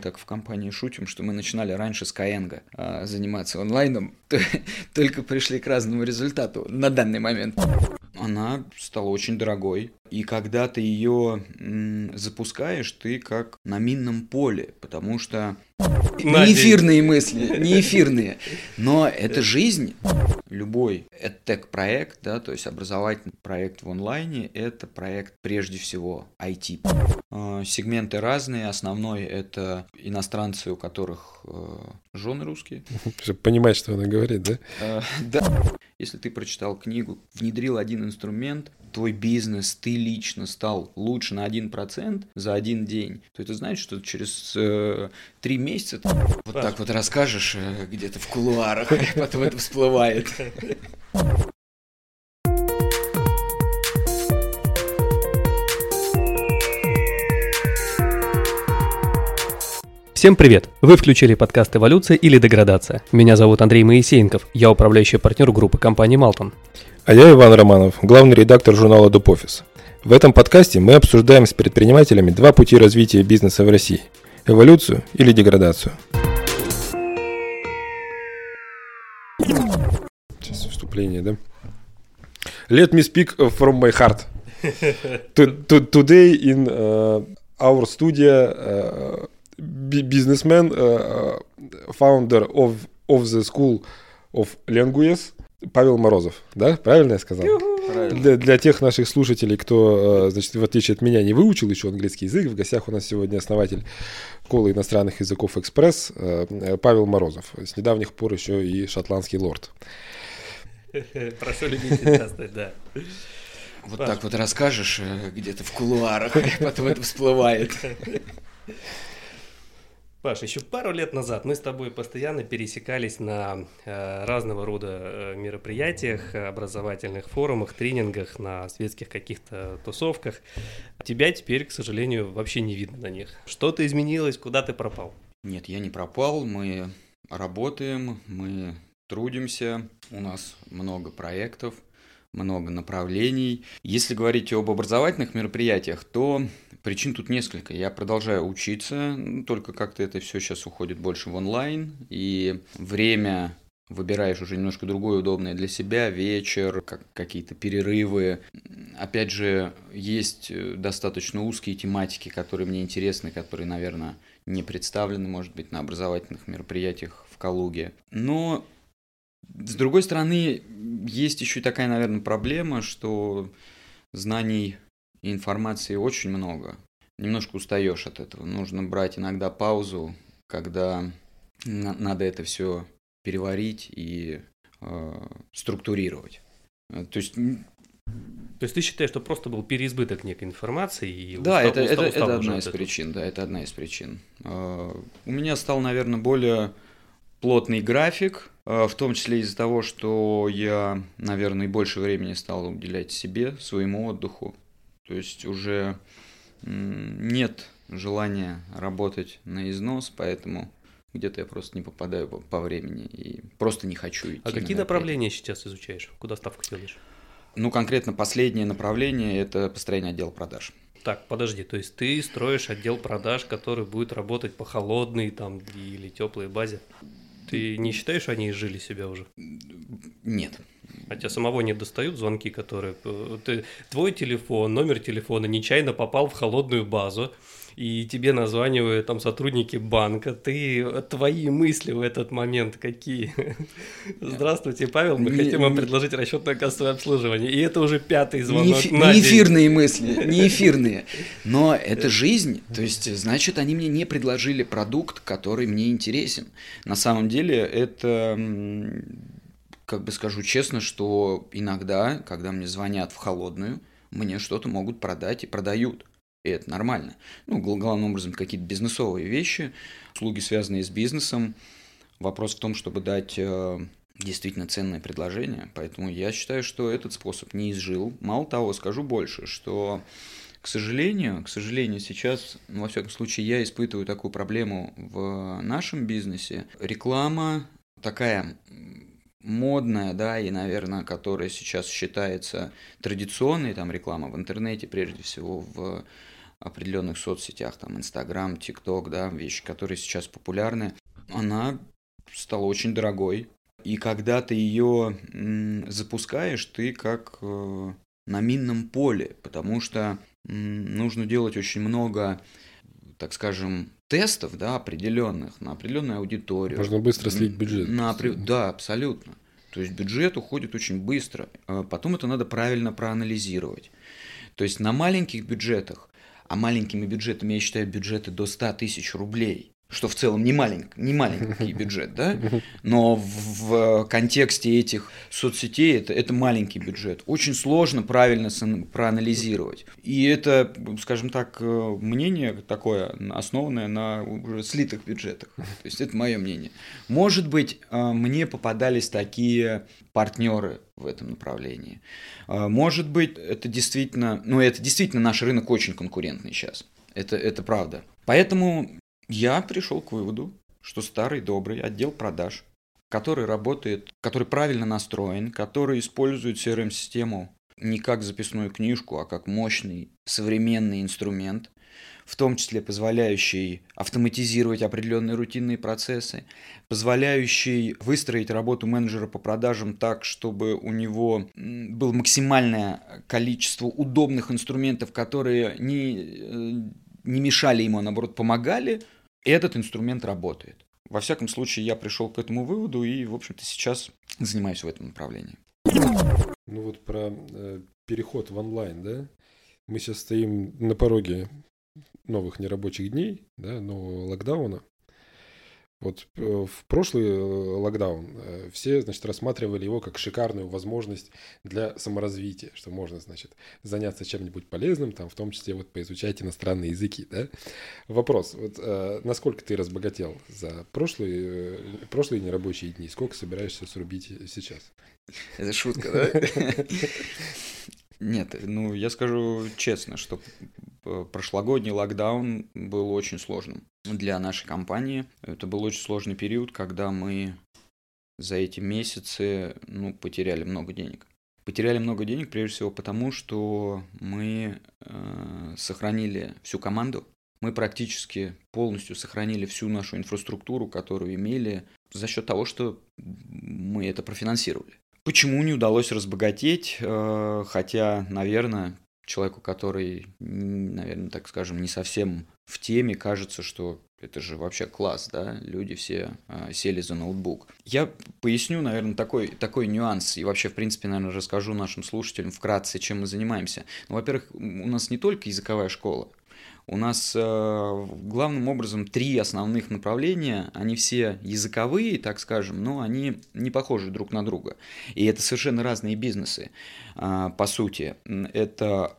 так в компании шутим, что мы начинали раньше Skyeng а, заниматься онлайном, только пришли к разному результату на данный момент. Она стала очень дорогой, и когда ты ее запускаешь, ты как на минном поле, потому что не эфирные мысли, не эфирные, но это жизнь. Любой EdTech проект, да, то есть образовательный проект в онлайне, это проект прежде всего IT. А, сегменты разные, основной это иностранцы, у которых э, жены русские. Чтобы понимать, что она говорит, да? А, да. Если ты прочитал книгу, внедрил один инструмент, твой бизнес, ты лично стал лучше на 1% за один день, то это значит, что через э, месяца ты вот так вот расскажешь э, где-то в кулуарах, потом это всплывает. Всем привет! Вы включили подкаст «Эволюция или деградация». Меня зовут Андрей Моисеенков, я управляющий партнер группы компании «Малтон». А я Иван Романов, главный редактор журнала «Дупофис». В этом подкасте мы обсуждаем с предпринимателями два пути развития бизнеса в России – эволюцию или деградацию. Сейчас вступление, да? Let me speak from my heart. Today in uh, our studio, uh, businessman, uh, founder of, of the school of languages, Павел Морозов, да? Правильно я сказал? Правильно. Для, для тех наших слушателей, кто, э, значит, в отличие от меня, не выучил еще английский язык, в гостях у нас сегодня основатель школы иностранных языков «Экспресс» э, Павел Морозов. С недавних пор еще и шотландский лорд. Прошу любить да. Вот так вот расскажешь э, где-то в кулуарах, потом это всплывает. Паш, еще пару лет назад мы с тобой постоянно пересекались на э, разного рода э, мероприятиях, образовательных форумах, тренингах, на светских каких-то тусовках. Тебя теперь, к сожалению, вообще не видно на них. Что-то изменилось, куда ты пропал? Нет, я не пропал, мы работаем, мы трудимся, у нас много проектов, много направлений. Если говорить об образовательных мероприятиях, то Причин тут несколько. Я продолжаю учиться, только как-то это все сейчас уходит больше в онлайн, и время выбираешь уже немножко другое удобное для себя, вечер, как, какие-то перерывы. Опять же, есть э, достаточно узкие тематики, которые мне интересны, которые, наверное, не представлены, может быть, на образовательных мероприятиях в Калуге. Но, с другой стороны, есть еще такая, наверное, проблема, что знаний информации очень много. Немножко устаешь от этого. Нужно брать иногда паузу, когда надо это все переварить и э, структурировать. Э, то есть то есть ты считаешь, что просто был переизбыток некой информации и Да, устал, это, устал, это, устал это одна из этого. причин, да, это одна из причин. Э, у меня стал, наверное, более плотный график, э, в том числе из-за того, что я, наверное, больше времени стал уделять себе, своему отдыху. То есть уже нет желания работать на износ, поэтому где-то я просто не попадаю по, по времени и просто не хочу идти. А какие на направления сейчас изучаешь? Куда ставку делаешь? Ну, конкретно последнее направление – это построение отдела продаж. Так, подожди, то есть ты строишь отдел продаж, который будет работать по холодной там или теплой базе? Ты не считаешь, что они изжили себя уже? Нет. А тебя самого не достают звонки, которые... Э, ты, твой телефон, номер телефона нечаянно попал в холодную базу, и тебе названивают там сотрудники банка, ты, твои мысли в этот момент какие? Здравствуйте, Павел, мы не, хотим вам предложить расчетное кассовое обслуживание. И это уже пятый звонок не, на не эфирные мысли, не эфирные. Но это жизнь, то есть, значит, они мне не предложили продукт, который мне интересен. На самом деле, это как бы скажу честно, что иногда, когда мне звонят в холодную, мне что-то могут продать и продают. И это нормально. Ну, главным образом, какие-то бизнесовые вещи, услуги, связанные с бизнесом. Вопрос в том, чтобы дать э, действительно ценное предложение. Поэтому я считаю, что этот способ не изжил. Мало того, скажу больше, что к сожалению, к сожалению, сейчас, ну, во всяком случае, я испытываю такую проблему в нашем бизнесе. Реклама такая модная, да, и, наверное, которая сейчас считается традиционной, там, реклама в интернете, прежде всего, в определенных соцсетях, там Инстаграм, ТикТок, да, вещи, которые сейчас популярны, она стала очень дорогой. И когда ты ее запускаешь, ты как э, на минном поле, потому что нужно делать очень много, так скажем, тестов, да, определенных, на определенную аудиторию. Можно быстро слить бюджет. На, да, абсолютно. То есть бюджет уходит очень быстро. А потом это надо правильно проанализировать. То есть на маленьких бюджетах, а маленькими бюджетами я считаю бюджеты до 100 тысяч рублей, что в целом не маленький, не маленький бюджет, да, но в, в контексте этих соцсетей это, это маленький бюджет. Очень сложно правильно проанализировать. И это, скажем так, э, мнение такое, основанное на уже слитых бюджетах. То есть это мое мнение. Может быть, э, мне попадались такие партнеры в этом направлении. Э, может быть, это действительно, ну это действительно наш рынок очень конкурентный сейчас. Это, это правда. Поэтому я пришел к выводу, что старый добрый отдел продаж, который работает, который правильно настроен, который использует CRM-систему не как записную книжку, а как мощный современный инструмент, в том числе позволяющий автоматизировать определенные рутинные процессы, позволяющий выстроить работу менеджера по продажам так, чтобы у него было максимальное количество удобных инструментов, которые не, э, не мешали ему, а наоборот помогали – этот инструмент работает. Во всяком случае, я пришел к этому выводу и, в общем-то, сейчас занимаюсь в этом направлении. Ну вот про э, переход в онлайн, да? Мы сейчас стоим на пороге новых нерабочих дней, да, нового локдауна. Вот э, в прошлый э, локдаун э, все, значит, рассматривали его как шикарную возможность для саморазвития, что можно, значит, заняться чем-нибудь полезным, там, в том числе вот поизучать иностранные языки, да. Вопрос, вот насколько ты разбогател за прошлые, прошлые нерабочие дни, сколько собираешься срубить сейчас? Это шутка, да? Нет, ну я скажу честно, что прошлогодний локдаун был очень сложным для нашей компании. Это был очень сложный период, когда мы за эти месяцы ну, потеряли много денег. Потеряли много денег прежде всего потому, что мы э, сохранили всю команду, мы практически полностью сохранили всю нашу инфраструктуру, которую имели за счет того, что мы это профинансировали. Почему не удалось разбогатеть? Э, хотя, наверное, человеку, который, наверное, так скажем, не совсем в теме, кажется, что это же вообще класс, да, люди все э, сели за ноутбук. Я поясню, наверное, такой, такой нюанс и вообще, в принципе, наверное, расскажу нашим слушателям вкратце, чем мы занимаемся. Ну, во-первых, у нас не только языковая школа, у нас э, главным образом три основных направления, они все языковые, так скажем, но они не похожи друг на друга. И это совершенно разные бизнесы, э, по сути. Это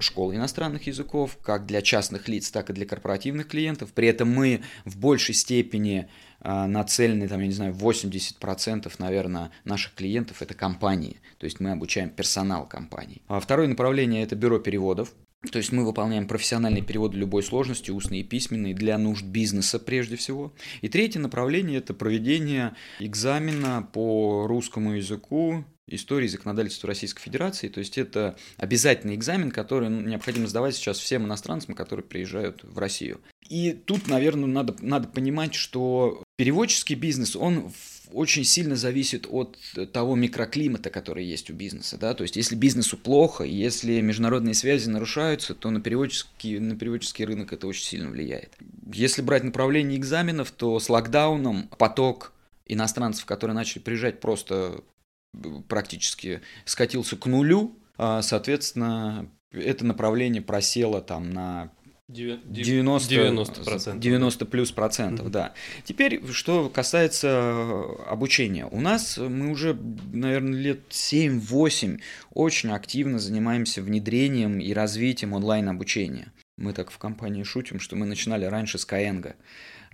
школы иностранных языков, как для частных лиц, так и для корпоративных клиентов. При этом мы в большей степени э, нацелены, там, я не знаю, 80%, наверное, наших клиентов – это компании. То есть мы обучаем персонал компаний. А второе направление – это бюро переводов. То есть мы выполняем профессиональные переводы любой сложности, устные и письменные, для нужд бизнеса прежде всего. И третье направление – это проведение экзамена по русскому языку истории законодательства Российской Федерации. То есть это обязательный экзамен, который необходимо сдавать сейчас всем иностранцам, которые приезжают в Россию. И тут, наверное, надо, надо понимать, что переводческий бизнес, он очень сильно зависит от того микроклимата, который есть у бизнеса. Да? То есть, если бизнесу плохо, если международные связи нарушаются, то на переводческий, на переводческий рынок это очень сильно влияет. Если брать направление экзаменов, то с локдауном поток иностранцев, которые начали приезжать, просто практически скатился к нулю. А, соответственно, это направление просело там на 90, 90%, 90 плюс процентов, mm-hmm. да. Теперь, что касается обучения. У нас мы уже, наверное, лет 7-8 очень активно занимаемся внедрением и развитием онлайн-обучения. Мы так в компании шутим, что мы начинали раньше с Skyeng.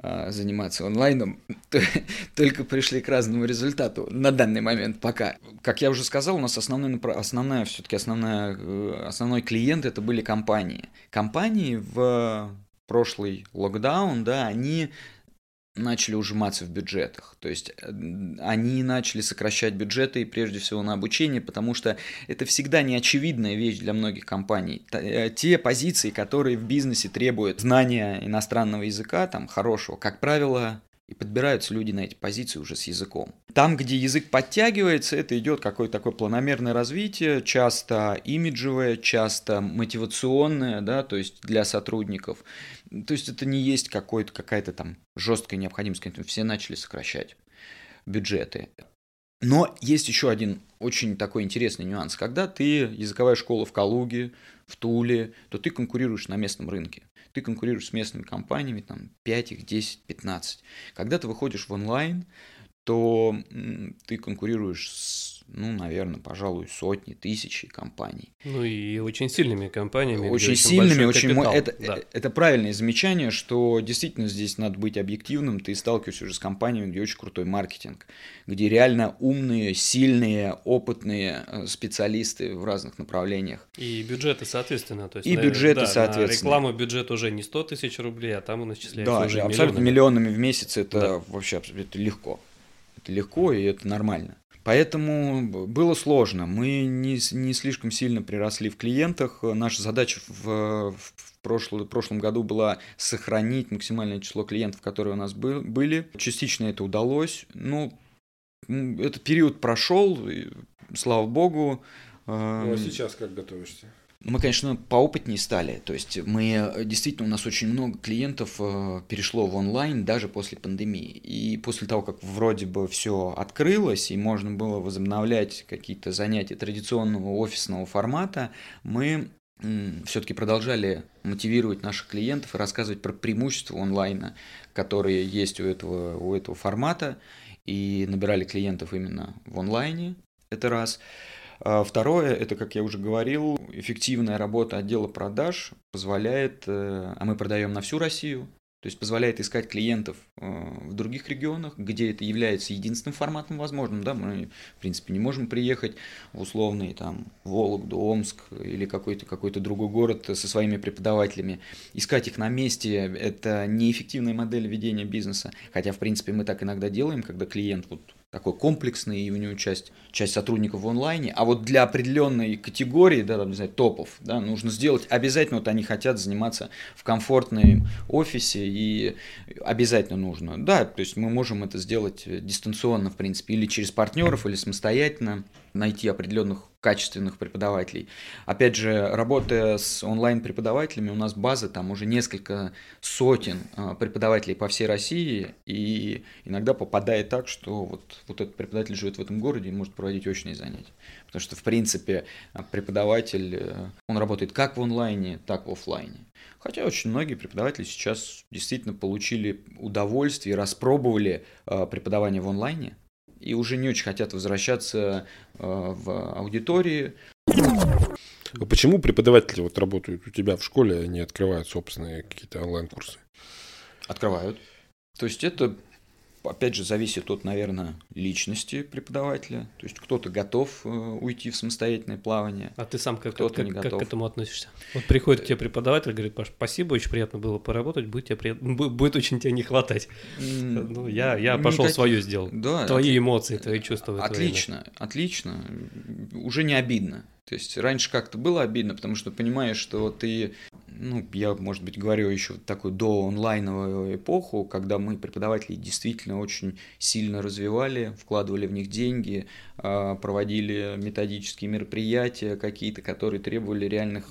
А, заниматься онлайном, только пришли к разному результату на данный момент пока. Как я уже сказал, у нас основной, основная, все-таки основная, э, основной клиент это были компании. Компании в прошлый локдаун, да, они начали ужиматься в бюджетах. То есть э, они начали сокращать бюджеты и прежде всего на обучение, потому что это всегда неочевидная вещь для многих компаний. Э, те позиции, которые в бизнесе требуют знания иностранного языка, там хорошего, как правило, и подбираются люди на эти позиции уже с языком. Там, где язык подтягивается, это идет какое-то такое планомерное развитие, часто имиджевое, часто мотивационное, да, то есть для сотрудников. То есть это не есть какой-то, какая-то там жесткая необходимость, все начали сокращать бюджеты. Но есть еще один очень такой интересный нюанс. Когда ты языковая школа в Калуге, в Туле, то ты конкурируешь на местном рынке ты конкурируешь с местными компаниями, там 5 их, 10, 15. Когда ты выходишь в онлайн, то ты конкурируешь с ну, наверное, пожалуй, сотни, тысячи компаний. Ну и очень сильными компаниями. Очень, очень сильными, очень это, да. это правильное замечание, что действительно здесь надо быть объективным. Ты сталкиваешься уже с компаниями, где очень крутой маркетинг, где реально умные, сильные, опытные э, специалисты в разных направлениях. И бюджеты, соответственно. То есть, и бюджеты, да, соответственно. рекламу бюджет уже не 100 тысяч рублей, а там он исчисляется да, уже абсолютно миллионами. миллионами в месяц. Это да. вообще это легко. Это легко и это нормально. Поэтому было сложно. Мы не, не слишком сильно приросли в клиентах. Наша задача в, в прошлом, в прошлом году была сохранить максимальное число клиентов, которые у нас был, были. Частично это удалось. Ну, этот период прошел, слава богу. Ну а сейчас как готовишься? Мы, конечно, поопытнее стали. То есть мы э, действительно у нас очень много клиентов э, перешло в онлайн даже после пандемии. И после того, как вроде бы все открылось и можно было возобновлять какие-то занятия традиционного офисного формата, мы все-таки продолжали мотивировать наших клиентов и рассказывать про преимущества онлайна, которые есть у этого, у этого формата, и набирали клиентов именно в онлайне, это раз. А второе, это, как я уже говорил, эффективная работа отдела продаж позволяет, э, а мы продаем на всю Россию, то есть позволяет искать клиентов э, в других регионах, где это является единственным форматом возможным. Да? Мы, в принципе, не можем приехать в условный там, Вологду, Омск или какой-то какой другой город со своими преподавателями. Искать их на месте – это неэффективная модель ведения бизнеса. Хотя, в принципе, мы так иногда делаем, когда клиент вот такой комплексный, и у него часть, часть сотрудников в онлайне. А вот для определенной категории, да, там, не знаю, топов, да, нужно сделать, обязательно вот они хотят заниматься в комфортном офисе, и обязательно нужно. Да, то есть мы можем это сделать дистанционно, в принципе, или через партнеров, или самостоятельно найти определенных качественных преподавателей. Опять же, работая с онлайн-преподавателями, у нас база там уже несколько сотен а, преподавателей по всей России, и иногда попадает так, что вот, вот этот преподаватель живет в этом городе и может проводить очные занятия. Потому что, в принципе, преподаватель, э, он работает как в онлайне, так в офлайне. Хотя очень многие преподаватели сейчас действительно получили удовольствие, распробовали а, преподавание в онлайне, и уже не очень хотят возвращаться э, в аудитории. А почему преподаватели вот работают у тебя в школе, они открывают собственные какие-то онлайн-курсы? Открывают. То есть это опять же, зависит от, наверное, личности преподавателя. То есть кто-то готов э, уйти в самостоятельное плавание. А ты сам как, кто-то как, не готов. как к этому относишься? Вот приходит к тебе преподаватель, говорит, Паш, спасибо, очень приятно было поработать, будет, тебе прият... будет очень тебе не хватать. Mm, ну, я, я пошел никаких... свое сделал. Да, твои от... эмоции, твои чувства. Отлично, твои, отлично. Уже не обидно. То есть раньше как-то было обидно, потому что понимаешь, что ты, ну, я, может быть, говорю еще такую до онлайновую эпоху, когда мы преподавателей действительно очень сильно развивали, вкладывали в них деньги, а, проводили методические мероприятия какие-то, которые требовали реальных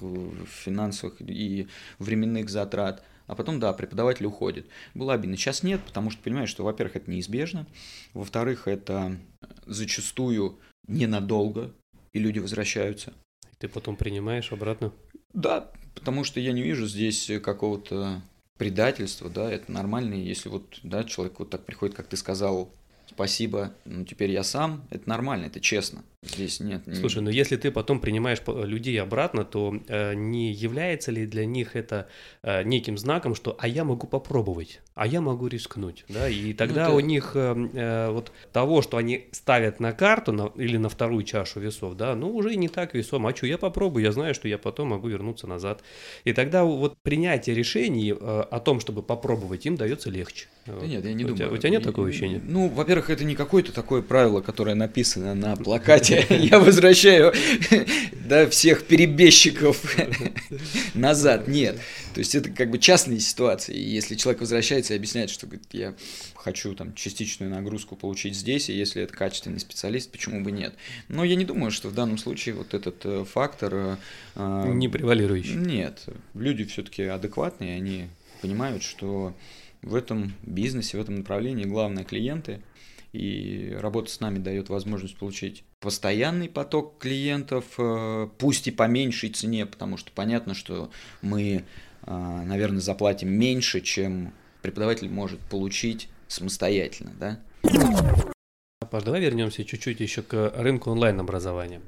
финансовых и временных затрат. А потом, да, преподаватель уходит. Было обидно. Сейчас нет, потому что понимаешь, что, во-первых, это неизбежно, во-вторых, это зачастую ненадолго, и люди возвращаются. Ты потом принимаешь обратно? Да, потому что я не вижу здесь какого-то предательства, да, это нормально, если вот, да, человек вот так приходит, как ты сказал, спасибо, ну теперь я сам, это нормально, это честно. Здесь нет. Слушай, но если ты потом принимаешь людей обратно, то э, не является ли для них это э, неким знаком, что а я могу попробовать, а я могу рискнуть, да? И ну, тогда ну, у них э, э, вот того, что они ставят на карту на, или на вторую чашу весов, да, ну уже не так весом. А что я попробую, я знаю, что я потом могу вернуться назад. И тогда вот принятие решений э, о том, чтобы попробовать, им дается легче. Да нет, я не у думаю. Тебя, у тебя нет такого ощущения? Ну, во-первых, это не какое-то такое правило, которое написано на плакате. Я возвращаю да, всех перебежчиков назад. Нет. То есть это как бы частные ситуации. Если человек возвращается и объясняет, что говорит, я хочу там частичную нагрузку получить здесь, и если это качественный специалист, почему бы нет? Но я не думаю, что в данном случае вот этот э, фактор... Э, э, не превалирующий. Нет. Люди все-таки адекватные, они понимают, что в этом бизнесе, в этом направлении главное клиенты, и работа с нами дает возможность получить постоянный поток клиентов, э, пусть и по меньшей цене, потому что понятно, что мы, э, наверное, заплатим меньше, чем преподаватель может получить самостоятельно, да? Паш, давай вернемся чуть-чуть еще к рынку онлайн-образования.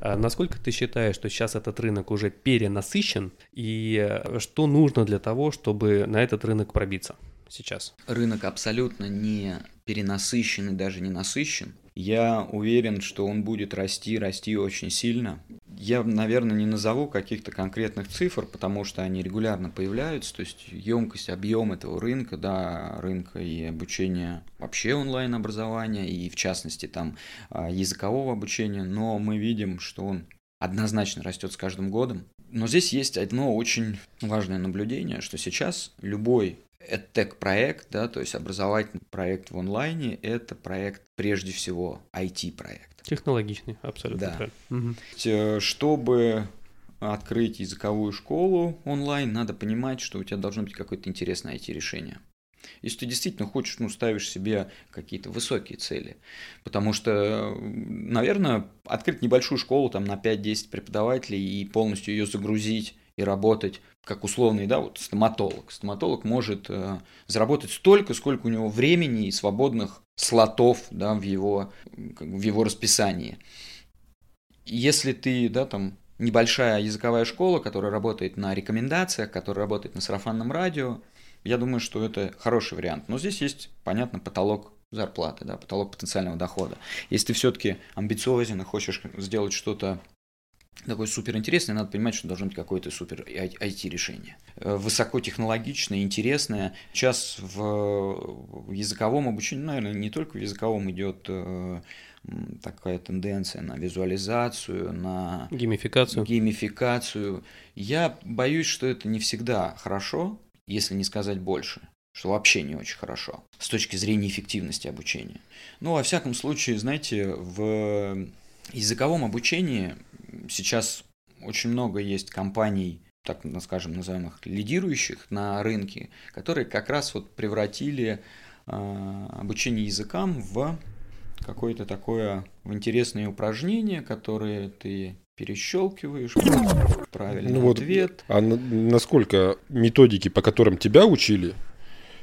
А насколько ты считаешь, что сейчас этот рынок уже перенасыщен, и что нужно для того, чтобы на этот рынок пробиться? Сейчас? Рынок абсолютно не перенасыщен и даже не насыщен. Я уверен, что он будет расти, расти очень сильно. Я, наверное, не назову каких-то конкретных цифр, потому что они регулярно появляются, то есть емкость, объем этого рынка, да, рынка и обучения вообще онлайн-образования, и в частности там а, языкового обучения, но мы видим, что он однозначно растет с каждым годом. Но здесь есть одно очень важное наблюдение, что сейчас любой EdTech проект, да, то есть образовательный проект в онлайне, это проект прежде всего IT-проект. Технологичный, абсолютно да. правильно. Угу. Чтобы открыть языковую школу онлайн, надо понимать, что у тебя должно быть какое-то интересное IT-решение. Если ты действительно хочешь, ну, ставишь себе какие-то высокие цели. Потому что, наверное, открыть небольшую школу там на 5-10 преподавателей и полностью ее загрузить и работать как условный, да, вот стоматолог. Стоматолог может э, заработать столько, сколько у него времени и свободных слотов, да, в его, в его расписании. Если ты, да, там, небольшая языковая школа, которая работает на рекомендациях, которая работает на сарафанном радио, я думаю, что это хороший вариант. Но здесь есть, понятно, потолок зарплаты, да, потолок потенциального дохода. Если ты все-таки амбициозен и хочешь сделать что-то такой супер интересный, надо понимать, что должно быть какое-то супер IT-решение. Э, высокотехнологичное, интересное. Сейчас в языковом обучении, наверное, не только в языковом идет э, такая тенденция на визуализацию, на геймификацию. геймификацию. Я боюсь, что это не всегда хорошо, если не сказать больше что вообще не очень хорошо с точки зрения эффективности обучения. Ну, во всяком случае, знаете, в языковом обучении сейчас очень много есть компаний, так ну, скажем, назовем их лидирующих на рынке, которые как раз вот превратили э, обучение языкам в какое-то такое в интересное упражнение, которое ты перещелкиваешь, правильный ну ответ. Вот, а на, насколько методики, по которым тебя учили,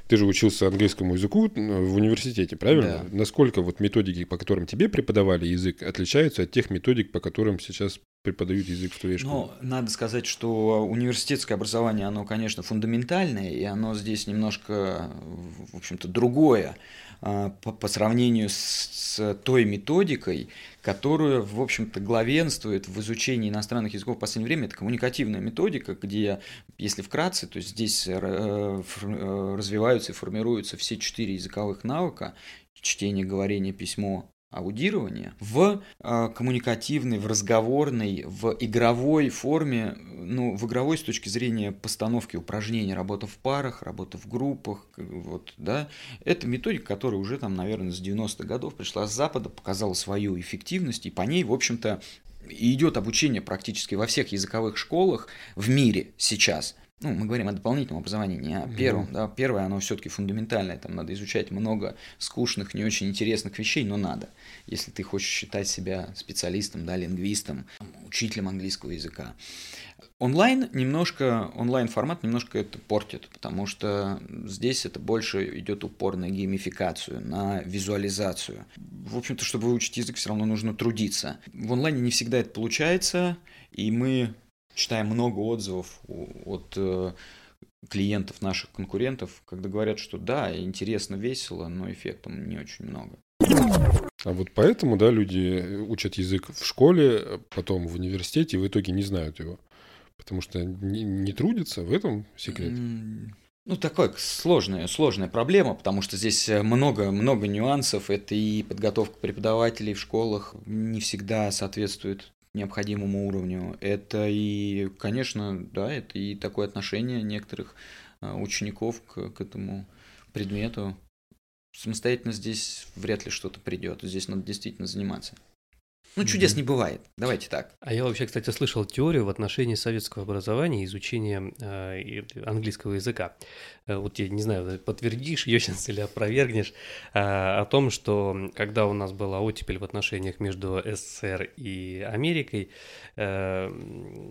ты же учился английскому языку в университете, правильно? Да. Насколько вот методики, по которым тебе преподавали язык, отличаются от тех методик, по которым сейчас преподают язык в твоей школе? Ну, надо сказать, что университетское образование, оно, конечно, фундаментальное, и оно здесь немножко, в общем-то, другое по, по сравнению с, с той методикой, которая, в общем-то, главенствует в изучении иностранных языков в последнее время. Это коммуникативная методика, где, если вкратце, то здесь э, э, развиваются и формируются все четыре языковых навыка – чтение, говорение, письмо, аудирования в э, коммуникативной, в разговорной, в игровой форме, ну, в игровой с точки зрения постановки упражнений, работа в парах, работа в группах, вот, да, это методика, которая уже там, наверное, с 90-х годов пришла с Запада, показала свою эффективность, и по ней, в общем-то, идет обучение практически во всех языковых школах в мире сейчас. Ну, мы говорим о дополнительном образовании, не о первом, mm-hmm. да, первое, оно все-таки фундаментальное, там надо изучать много скучных, не очень интересных вещей, но надо, если ты хочешь считать себя специалистом, да, лингвистом, учителем английского языка. Онлайн немножко, онлайн-формат немножко это портит, потому что здесь это больше идет упор на геймификацию, на визуализацию. В общем-то, чтобы выучить язык, все равно нужно трудиться. В онлайне не всегда это получается, и мы читаем много отзывов от э, клиентов наших конкурентов, когда говорят, что да, интересно, весело, но эффектом не очень много. А вот поэтому, да, люди учат язык в школе, потом в университете, и в итоге не знают его. Потому что не, не трудятся, в этом секрет. Ну, такая сложная, сложная проблема, потому что здесь много-много нюансов. Это и подготовка преподавателей в школах не всегда соответствует необходимому уровню. Это и, конечно, да, это и такое отношение некоторых а, учеников к, к этому предмету. Самостоятельно здесь вряд ли что-то придет. Здесь надо действительно заниматься. Ну, чудес mm-hmm. не бывает. Давайте так. А я вообще, кстати, слышал теорию в отношении советского образования и изучения э, английского языка. Э, вот я не знаю, подтвердишь ее сейчас или опровергнешь, э, о том, что когда у нас была оттепель в отношениях между СССР и Америкой, э,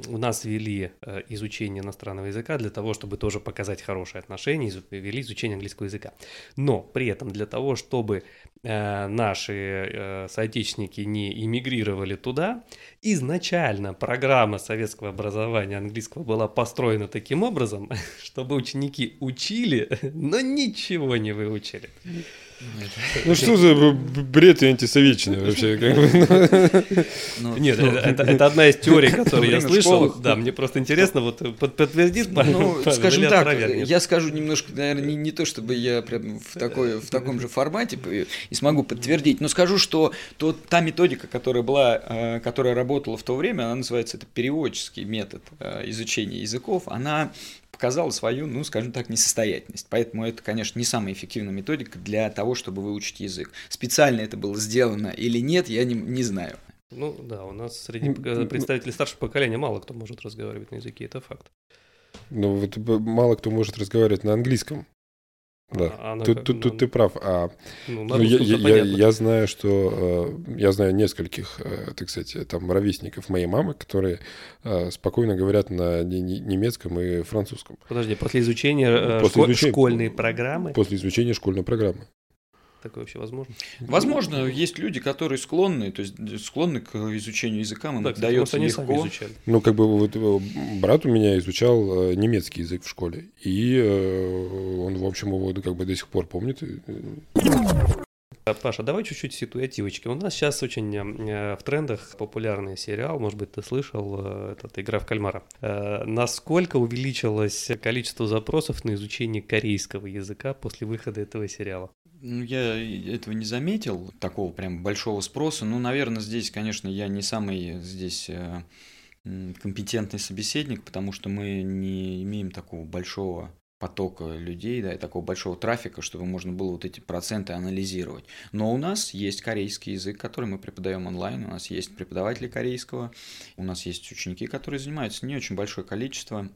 у нас вели э, изучение иностранного языка для того, чтобы тоже показать хорошие отношения, вели изучение английского языка. Но при этом для того, чтобы наши соотечественники не эмигрировали туда, изначально программа советского образования английского была построена таким образом, чтобы ученики учили, но ничего не выучили. Ну что за бред антисоветчины вообще? Ну, Нет, это одна из теорий, которую я слышал. Да, мне просто интересно, вот подтвердит Ну, скажем так, я скажу немножко, наверное, не то, чтобы я прям в такой в таком же формате и смогу подтвердить, но скажу, что то та методика, которая была, э, которая работала в то время, она называется это переводческий метод э, изучения языков, она показала свою, ну, скажем так, несостоятельность. Поэтому это, конечно, не самая эффективная методика для того, чтобы выучить язык. Специально это было сделано или нет, я не, не знаю. Ну да, у нас среди представителей старшего поколения мало кто может разговаривать на языке, это факт. Ну, вот мало кто может разговаривать на английском. Да, а, тут, как, тут, ну, тут ты прав. А, ну, ну, я, я, я знаю, что э, я знаю нескольких, э, так сказать, там ровесников моей мамы, которые э, спокойно говорят на немецком и французском. Подожди, после изучения, после школь, изучения школьной программы? После изучения школьной программы. Такое вообще возможно? Возможно, есть люди, которые склонны, то есть склонны к изучению языка, им так, дается они легко. Сами изучали. Ну, как бы вот э, брат у меня изучал э, немецкий язык в школе, и э, он, в общем, его как бы до сих пор помнит. Паша, давай чуть-чуть ситуативочки. У нас сейчас очень э, в трендах популярный сериал, может быть, ты слышал, э, этот «Игра в кальмара». Э, насколько увеличилось количество запросов на изучение корейского языка после выхода этого сериала? Ну, я этого не заметил, такого прям большого спроса. Ну, наверное, здесь, конечно, я не самый здесь компетентный собеседник, потому что мы не имеем такого большого потока людей, да, и такого большого трафика, чтобы можно было вот эти проценты анализировать. Но у нас есть корейский язык, который мы преподаем онлайн, у нас есть преподаватели корейского, у нас есть ученики, которые занимаются не очень большое количество,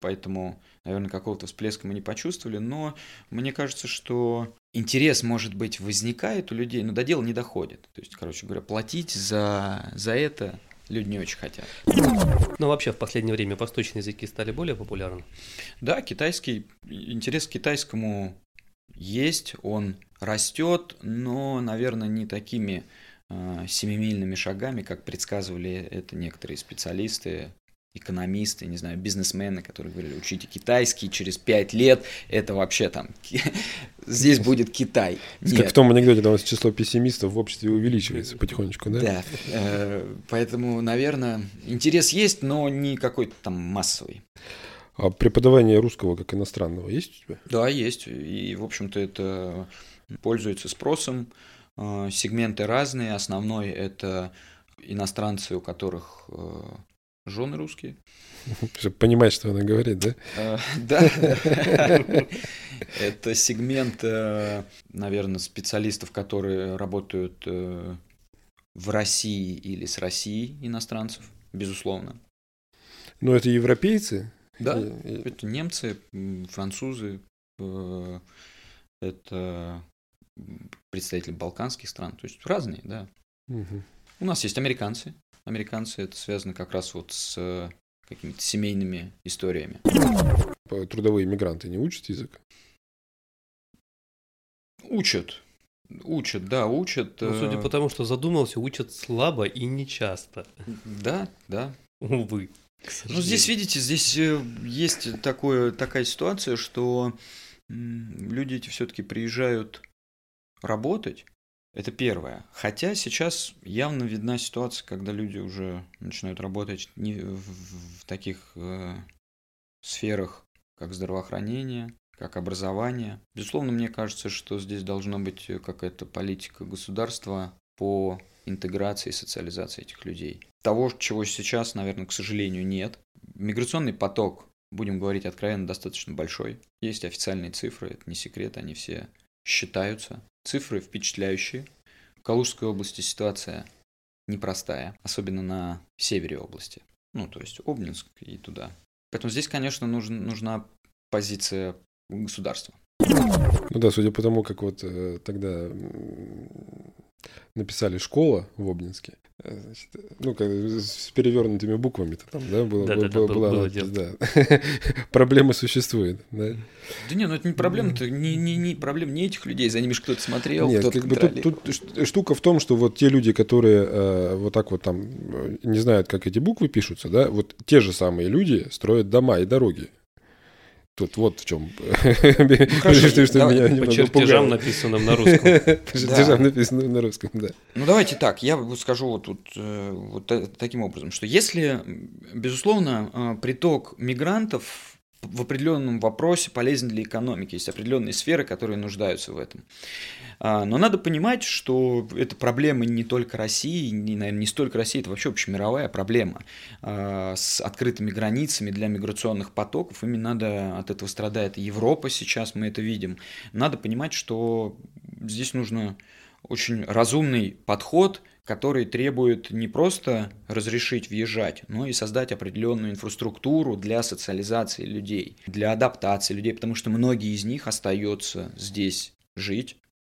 поэтому, наверное, какого-то всплеска мы не почувствовали, но мне кажется, что интерес, может быть, возникает у людей, но до дела не доходит. То есть, короче говоря, платить за, за это люди не очень хотят. Но вообще в последнее время восточные языки стали более популярны? Да, китайский, интерес к китайскому есть, он растет, но, наверное, не такими э, семимильными шагами, как предсказывали это некоторые специалисты экономисты, не знаю, бизнесмены, которые говорили, учите китайский, через пять лет это вообще там, здесь будет Китай. Нет. Как в том анекдоте, там число пессимистов в обществе увеличивается потихонечку, да? Да, э, поэтому, наверное, интерес есть, но не какой-то там массовый. А преподавание русского как иностранного есть у тебя? Да, есть. И, в общем-то, это пользуется спросом. Э, сегменты разные. Основной – это иностранцы, у которых э, жены русские. Чтобы понимать, что она говорит, да? А, да. Это сегмент, э, наверное, специалистов, которые работают э, в России или с Россией иностранцев, безусловно. Но это европейцы Да, это немцы, французы, э, это представители балканских стран, то есть разные, да. Угу. У нас есть американцы. Американцы это связано как раз вот с какими-то семейными историями. Трудовые мигранты не учат язык? Учат. Учат, да, учат. Ну, судя э, по тому, что задумался, учат слабо и нечасто. Да, да. Увы. Ну, здесь, видите, здесь э, есть такое, такая ситуация, что люди эти все-таки приезжают работать. Это первое. Хотя сейчас явно видна ситуация, когда люди уже начинают работать не в, таких э, сферах, как здравоохранение, как образование. Безусловно, мне кажется, что здесь должна быть какая-то политика государства по интеграции и социализации этих людей. Того, чего сейчас, наверное, к сожалению, нет. Миграционный поток, будем говорить откровенно, достаточно большой. Есть официальные цифры, это не секрет, они все считаются. Цифры впечатляющие. В Калужской области ситуация непростая, особенно на севере области. Ну, то есть Обнинск и туда. Поэтому здесь, конечно, нужен, нужна позиция государства. Ну да, судя по тому, как вот э, тогда написали «школа» в Обнинске, э, значит, ну, как, с перевернутыми буквами-то там, да, было, да, было, да, было, было, было дело. Да. Проблема существует, да. Да не, ну это не проблема, это не, не, не проблема не этих людей, за ними же кто-то смотрел, Нет, кто-то как бы тут, тут штука в том, что вот те люди, которые э, вот так вот там э, не знают, как эти буквы пишутся, да, вот те же самые люди строят дома и дороги. Тут вот в чем. Ну, хорошо, что меня по чертежам, написанным на русском. По чертежам, написанным на русском, да. Ну, давайте так, я скажу вот тут э, вот таким образом, что если, безусловно, э, приток мигрантов в определенном вопросе полезен для экономики. Есть определенные сферы, которые нуждаются в этом. А, но надо понимать, что это проблема не только России, не, наверное, не столько России, это вообще общемировая проблема а, с открытыми границами для миграционных потоков. Именно надо, от этого страдает Европа сейчас, мы это видим. Надо понимать, что здесь нужно очень разумный подход – который требует не просто разрешить въезжать, но и создать определенную инфраструктуру для социализации людей, для адаптации людей, потому что многие из них остаются здесь жить,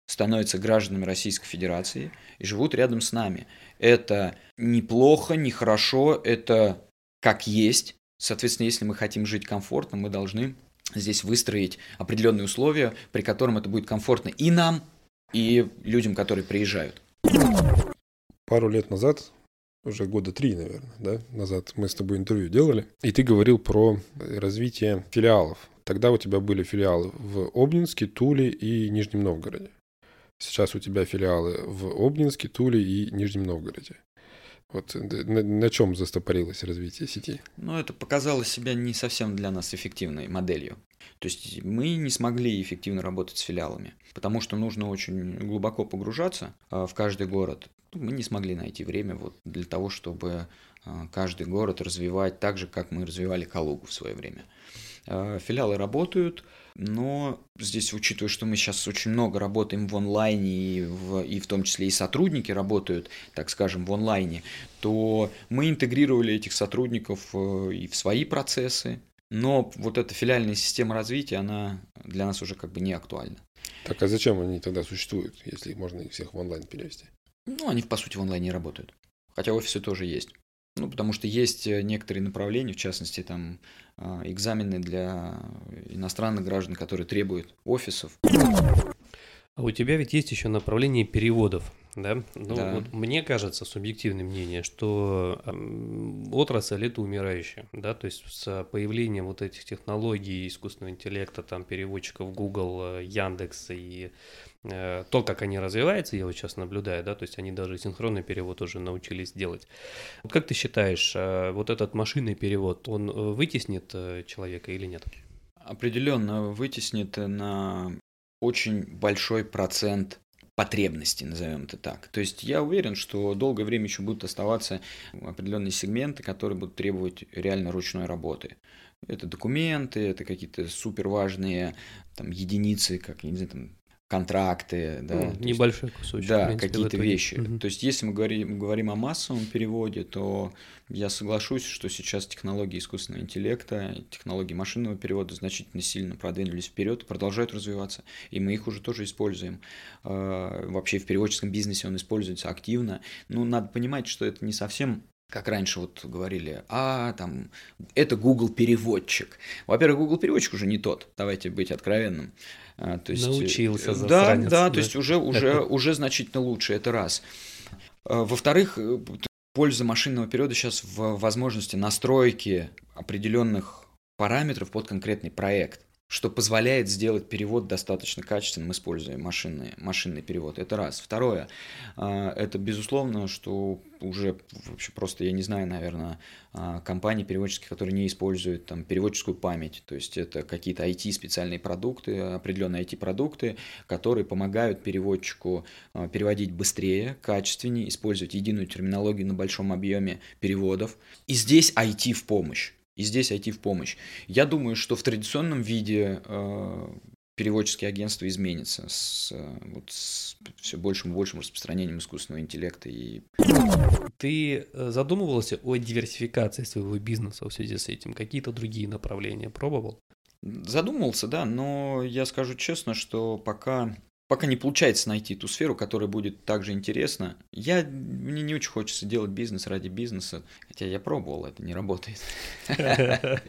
становятся гражданами Российской Федерации и живут рядом с нами. Это неплохо, нехорошо, это как есть. Соответственно, если мы хотим жить комфортно, мы должны здесь выстроить определенные условия, при котором это будет комфортно и нам, и людям, которые приезжают пару лет назад, уже года три, наверное, да, назад мы с тобой интервью делали, и ты говорил про развитие филиалов. Тогда у тебя были филиалы в Обнинске, Туле и Нижнем Новгороде. Сейчас у тебя филиалы в Обнинске, Туле и Нижнем Новгороде. Вот на, на чем застопорилось развитие сети? Ну, это показало себя не совсем для нас эффективной моделью. То есть мы не смогли эффективно работать с филиалами, потому что нужно очень глубоко погружаться а, в каждый город. Ну, мы не смогли найти время вот для того, чтобы а, каждый город развивать так же, как мы развивали Калугу в свое время. А, филиалы работают, но здесь, учитывая, что мы сейчас очень много работаем в онлайне, и в, и в том числе и сотрудники работают, так скажем, в онлайне, то мы интегрировали этих сотрудников э, и в свои процессы, но вот эта филиальная система развития, она для нас уже как бы не актуальна. Так а зачем они тогда существуют, если можно их всех в онлайн перевести? Ну, они, по сути, в онлайне работают. Хотя офисы тоже есть. Ну, потому что есть э, некоторые направления, в частности, там а, экзамены для иностранных граждан, которые требуют офисов. А у тебя ведь есть еще направление переводов, да? Ну, да. Вот мне кажется, субъективное мнение, что отрасль это умирающая, да, то есть с появлением вот этих технологий искусственного интеллекта, там переводчиков Google, э, Яндекс и Э, то, как они развиваются, я вот сейчас наблюдаю, да, то есть они даже синхронный перевод уже научились делать. Как ты считаешь, э, вот этот машинный перевод, он э, вытеснит человека или нет? Определенно вытеснит на очень большой процент потребностей, назовем это так. То есть я уверен, что долгое время еще будут оставаться определенные сегменты, которые будут требовать реально ручной работы. Это документы, это какие-то супер важные там, единицы, как, я не знаю, там, контракты, да. Ну, небольшой кусочек. Да, какие-то вещи. Угу. То есть, если мы говорим, говорим о массовом переводе, то я соглашусь, что сейчас технологии искусственного интеллекта, технологии машинного перевода значительно сильно продвинулись вперед продолжают развиваться. И мы их уже тоже используем. А, вообще в переводческом бизнесе он используется активно. Ну, надо понимать, что это не совсем как раньше вот говорили, а там это Google переводчик. Во-первых, Google переводчик уже не тот, давайте быть откровенным. А, то есть, Научился, э, Да, да, да, то есть уже, уже, уже значительно лучше, это раз. А, во-вторых, э, польза машинного перевода сейчас в возможности настройки определенных параметров под конкретный проект что позволяет сделать перевод достаточно качественным, используя машинный, машинный перевод. Это раз. Второе, а, это безусловно, что уже вообще просто, я не знаю, наверное, а, компании переводческие, которые не используют там переводческую память. То есть это какие-то IT-специальные продукты, определенные IT-продукты, которые помогают переводчику а, переводить быстрее, качественнее, использовать единую терминологию на большом объеме переводов. И здесь IT в помощь и здесь IT в помощь. Я думаю, что в традиционном виде э, переводческие агентства изменятся с, э, вот, с все большим и большим распространением искусственного интеллекта. И... Ты э, задумывался о диверсификации своего бизнеса в связи с этим? Какие-то другие направления пробовал? Задумывался, да, но я скажу честно, что пока пока не получается найти ту сферу, которая будет также интересна. Я, мне не очень хочется делать бизнес ради бизнеса, хотя я пробовал, это не работает.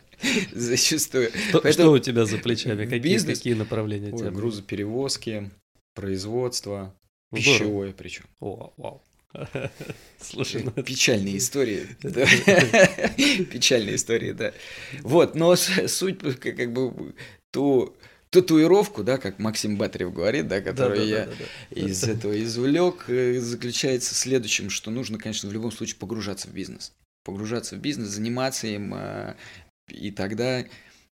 Зачастую. Что у тебя за плечами? Какие направления? Грузоперевозки, производство, пищевое причем. О, вау. Слушай, ну печальные истории. Печальные истории, да. Вот, но суть как бы ту татуировку, да, как Максим Батарев говорит, да, которую да, да, я да, да, да. из этого извлек, э, заключается в следующем, что нужно, конечно, в любом случае погружаться в бизнес. Погружаться в бизнес, заниматься им, э, и тогда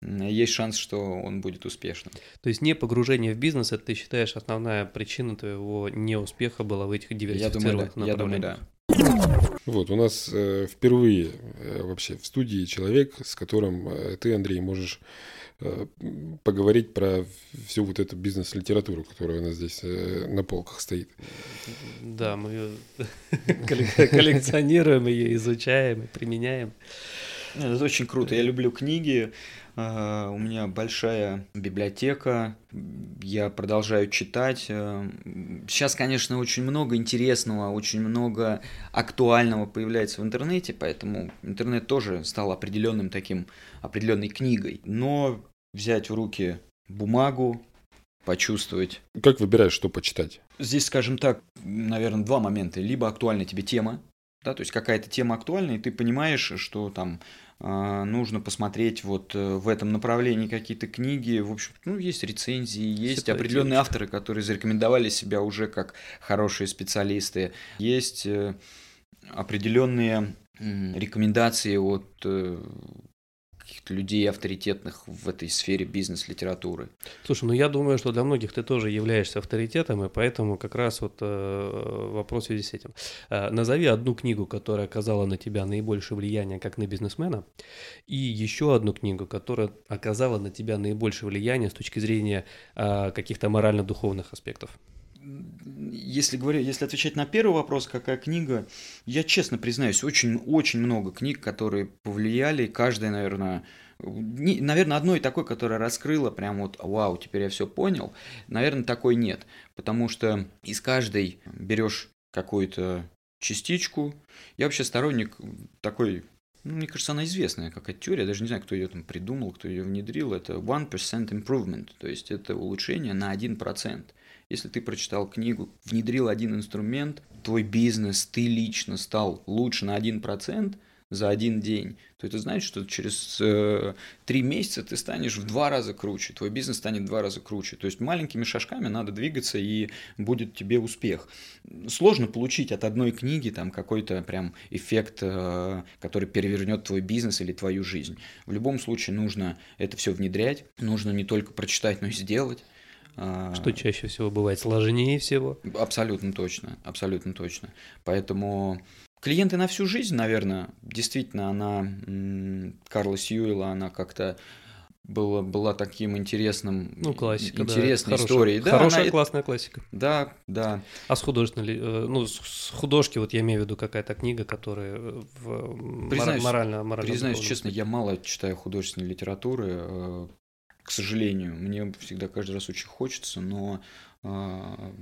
есть шанс, что он будет успешным. То есть не погружение в бизнес, это ты считаешь основная причина твоего неуспеха была в этих диверсифицированных я думаю, да. направлениях? Я думаю, да. Вот, у нас э, впервые э, вообще в студии человек, с которым э, ты, Андрей, можешь поговорить про всю вот эту бизнес-литературу, которая у нас здесь э, на полках стоит. Да, мы ее коллекционируем, ее изучаем и применяем. Это очень круто. Я люблю книги. Э, у меня большая библиотека. Я продолжаю читать. Сейчас, конечно, очень много интересного, очень много актуального появляется в интернете, поэтому интернет тоже стал определенным таким, определенной книгой. Но взять в руки бумагу, почувствовать. Как выбираешь, что почитать? Здесь, скажем так, наверное, два момента. Либо актуальна тебе тема, да, то есть какая-то тема актуальна, и ты понимаешь, что там э, нужно посмотреть вот э, в этом направлении какие-то книги. В общем, ну, есть рецензии, есть Все определенные авторы, которые зарекомендовали себя уже как хорошие специалисты. Есть э, определенные рекомендации от э, каких-то людей авторитетных в этой сфере бизнес-литературы. Слушай, ну я думаю, что для многих ты тоже являешься авторитетом, и поэтому как раз вот э, вопрос в связи с этим. Э, назови одну книгу, которая оказала на тебя наибольшее влияние как на бизнесмена, и еще одну книгу, которая оказала на тебя наибольшее влияние с точки зрения э, каких-то морально-духовных аспектов если, говоря, если отвечать на первый вопрос, какая книга, я честно признаюсь, очень-очень много книг, которые повлияли, каждая, наверное, не, наверное, одной такой, которая раскрыла прям вот, вау, теперь я все понял, наверное, такой нет, потому что из каждой берешь какую-то частичку. Я вообще сторонник такой ну, мне кажется, она известная какая-то теория, я даже не знаю, кто ее там придумал, кто ее внедрил, это 1% improvement, то есть это улучшение на 1%. Если ты прочитал книгу, внедрил один инструмент, твой бизнес, ты лично стал лучше на 1% за один день, то это значит, что через э, три месяца ты станешь в два раза круче, твой бизнес станет в два раза круче. То есть маленькими шажками надо двигаться, и будет тебе успех. Сложно получить от одной книги там какой-то прям эффект, э, который перевернет твой бизнес или твою жизнь. В любом случае нужно это все внедрять, нужно не только прочитать, но и сделать. А, Что чаще всего бывает сложнее всего? Абсолютно точно, абсолютно точно. Поэтому клиенты на всю жизнь, наверное, действительно, она, Карла Сьюэлла, она как-то была, была таким интересным, Ну, классика, да. интересной Хорошая- историей. Да, Хорошая, она- классная классика. да, да. А с художественной, э, ну, с- художки, вот я имею в виду какая-то книга, которая в Признаюсь- мора- морально, морально Признаюсь честно, я мало читаю художественной литературы, э, к сожалению. Мне всегда каждый раз очень хочется, но а,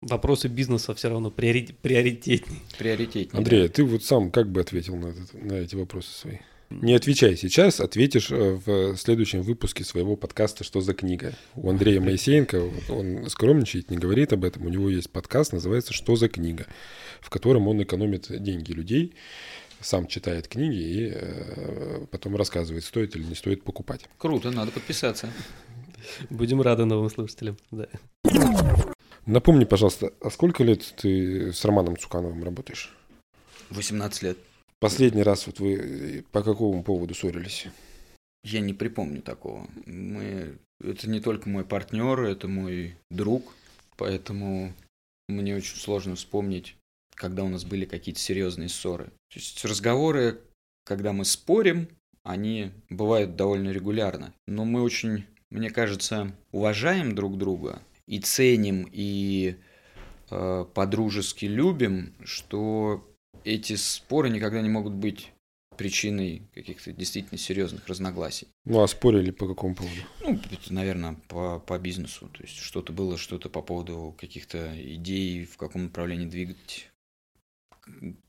Вопросы бизнеса все равно приори- приоритетнее. приоритетнее. Андрей, а ты вот сам как бы ответил на, этот- на эти вопросы свои? Не отвечай сейчас, ответишь э, в следующем выпуске своего подкаста «Что за книга?». У Андрея Моисеенко, он скромничает, не говорит об этом, у него есть подкаст, называется «Что за книга?», в котором он экономит деньги людей, сам читает книги и э, потом рассказывает, стоит или не стоит покупать. Круто, надо подписаться. Будем рады новым слушателям. Да. Напомни, пожалуйста, а сколько лет ты с Романом Цукановым работаешь? 18 лет. Последний раз вот вы э, по какому поводу ссорились? Я не припомню такого. Мы... Это не только мой партнер, это мой друг, поэтому мне очень сложно вспомнить, когда у нас были какие-то серьезные ссоры. То есть разговоры, когда мы спорим, они бывают довольно регулярно. Но мы очень, мне кажется, уважаем друг друга и ценим, и э, по-дружески любим, что эти споры никогда не могут быть причиной каких-то действительно серьезных разногласий. Ну, а спорили по какому поводу? Ну, это, наверное, по, по бизнесу. То есть что-то было, что-то по поводу каких-то идей, в каком направлении двигать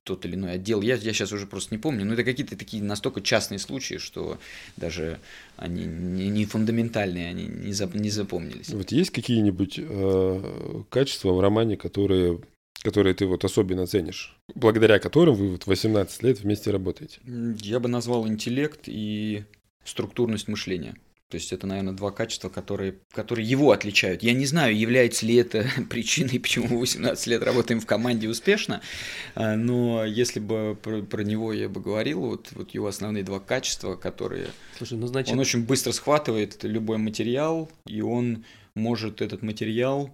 тот или иной отдел. Я, я сейчас уже просто не помню. Но это какие-то такие настолько частные случаи, что даже они не, не фундаментальные, они не, зап- не запомнились. Вот есть какие-нибудь э, качества в романе, которые, которые ты вот особенно ценишь, благодаря которым вы вот 18 лет вместе работаете? Я бы назвал интеллект и структурность мышления. То есть это, наверное, два качества, которые, которые его отличают. Я не знаю, является ли это причиной, почему мы 18 лет работаем в команде успешно, а, но если бы про, про него я бы говорил, вот, вот его основные два качества, которые... Слушай, ну значит, Он очень быстро схватывает любой материал, и он может этот материал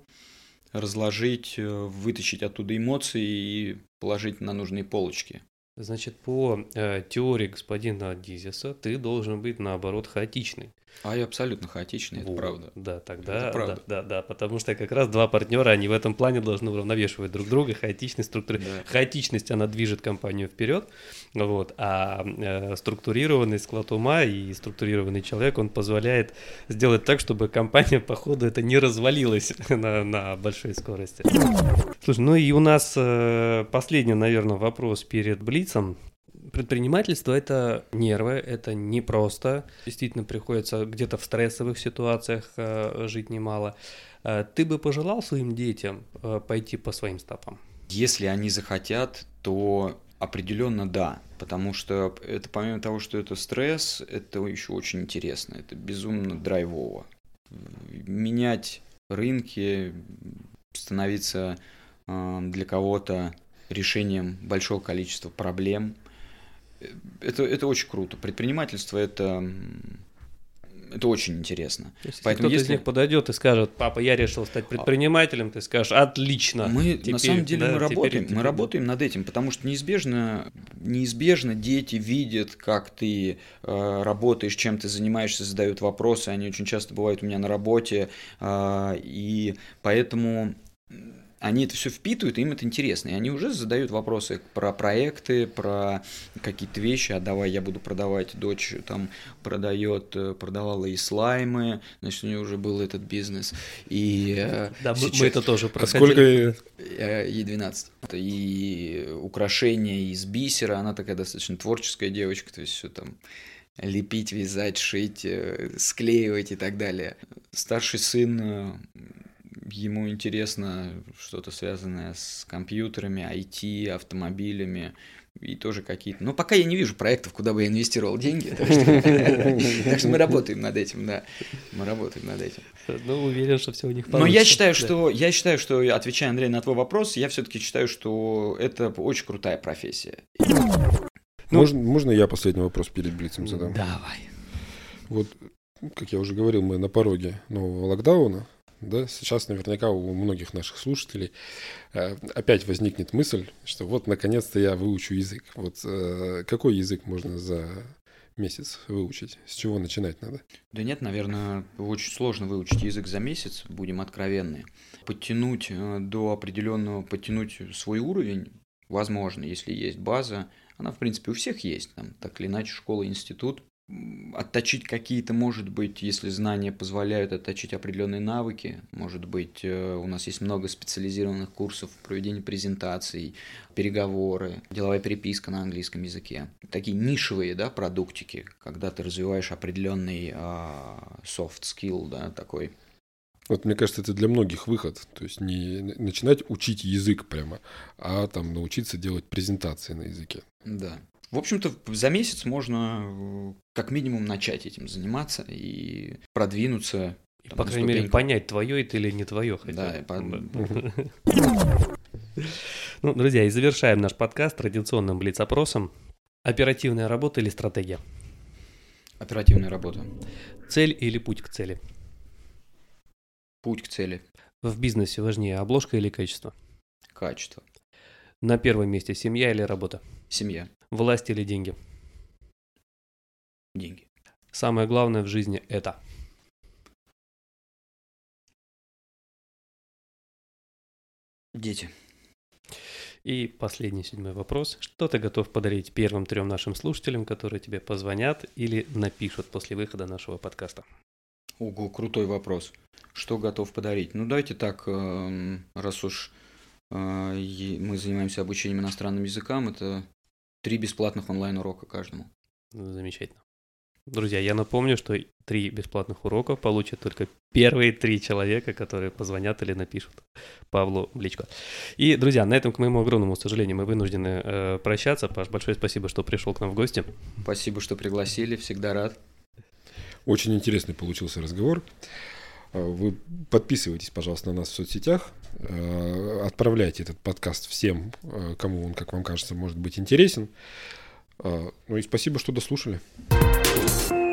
разложить, э, вытащить оттуда эмоции и положить на нужные полочки. значит по э, теории господина Дизиса ты должен быть наоборот хаотичный. А я абсолютно хаотичный, это Вот, правда. Да, тогда, Это правда. да, да, да, потому что как раз два партнера, они в этом плане должны уравновешивать друг друга, хаотичность, структура. Да. Хаотичность, она движет компанию вперед, вот, а э, структурированный склад ума и структурированный человек, он позволяет сделать так, чтобы компания, по ходу, это не развалилась на, на большой скорости. Слушай, ну и у нас э, последний, наверное, вопрос перед Блицем. Предпринимательство – это нервы, это непросто. Действительно, приходится где-то в стрессовых ситуациях э, жить немало. Э, ты бы пожелал своим детям э, пойти по своим стопам? Если они захотят, то определенно да, потому что это помимо того, что это стресс, это еще очень интересно, это безумно драйвово. Менять рынки, становиться для кого-то решением большого количества проблем, это, это очень круто. Предпринимательство это, это очень интересно. То есть, Поэтому если кто-то из если- них подойдет и скажет, папа, я решил стать предпринимателем, ты скажешь, отлично. Мы теперь, на самом деле да, мы работаем, теперь мы да». работаем над этим, потому что неизбежно, неизбежно дети видят, как ты э, работаешь, чем ты занимаешься, задают вопросы, они очень часто бывают у меня на работе, э, и поэтому они это все впитывают, и им это интересно, и они уже задают вопросы про проекты, про какие-то вещи, а давай я буду продавать, дочь там продает, э, продавала и слаймы, значит, у нее уже был этот бизнес, и э, Да, мы, мы сейчас- это тоже А проходили. сколько... ей- Э, Ей 12. Это И украшения из бисера. Она такая достаточно творческая девочка, то есть все там лепить, вязать, шить, склеивать и так далее. Старший сын, ему интересно что-то связанное с компьютерами, IT, автомобилями и тоже какие-то... Но пока я не вижу проектов, куда бы я инвестировал деньги, так что мы работаем над этим, да. Мы работаем над этим. Ну, уверен, что все у них Но получится. я считаю, что я считаю, что отвечая Андрей на твой вопрос, я все-таки считаю, что это очень крутая профессия. Ну- можно, можно я последний вопрос перед Блицем задам? Давай. Вот, как я уже говорил, мы на пороге нового локдауна. Да, сейчас наверняка у многих наших слушателей э, опять возникнет мысль, что вот наконец-то я выучу язык. Вот э, какой язык можно за месяц выучить? С чего начинать надо? Да нет, наверное, очень сложно выучить язык за месяц, будем откровенны. Подтянуть э, до определенного, подтянуть свой уровень возможно, если есть база. Она, в принципе, у всех есть, там, так или иначе, школа, институт отточить какие-то, может быть, если знания позволяют отточить определенные навыки, может быть, э, у нас есть много специализированных курсов проведения презентаций, переговоры, деловая переписка на английском языке. Такие нишевые, да, продуктики, когда ты развиваешь определенный а, soft skill, да, такой вот мне кажется, это для многих выход. То есть не начинать учить язык прямо, а там научиться делать презентации на языке. Да. В общем-то, за месяц можно э, как минимум начать этим заниматься и продвинуться. И, по крайней мере, понять, твое это или не твое. Хотя. Да, Ну, друзья, и завершаем наш подкаст традиционным блиц-опросом. Оперативная работа или стратегия? Оперативная работа. Цель или путь к цели? Путь к цели. В бизнесе важнее обложка или качество? Качество. На первом месте семья или работа? Семья. Власть или деньги? Деньги. Самое главное в жизни это? Дети. И последний седьмой вопрос. Что ты готов подарить первым трем нашим слушателям, которые тебе позвонят или напишут после выхода нашего подкаста? Ого, крутой вопрос. Что готов подарить? Ну, давайте так, эм, раз уж э, мы занимаемся обучением иностранным языкам, это три бесплатных онлайн-урока каждому. Замечательно. Друзья, я напомню, что три бесплатных урока получат только первые три человека, которые позвонят или напишут Павлу в личку. И, друзья, на этом, к моему огромному сожалению, мы вынуждены э, прощаться. Паш, большое спасибо, что пришел к нам в гости. Спасибо, что пригласили, всегда рад. Очень интересный получился разговор. Э, вы подписывайтесь, пожалуйста, на нас в соцсетях, э, отправляйте этот подкаст всем, э, кому он, как вам кажется, может быть интересен. Ну и спасибо, что дослушали. thank you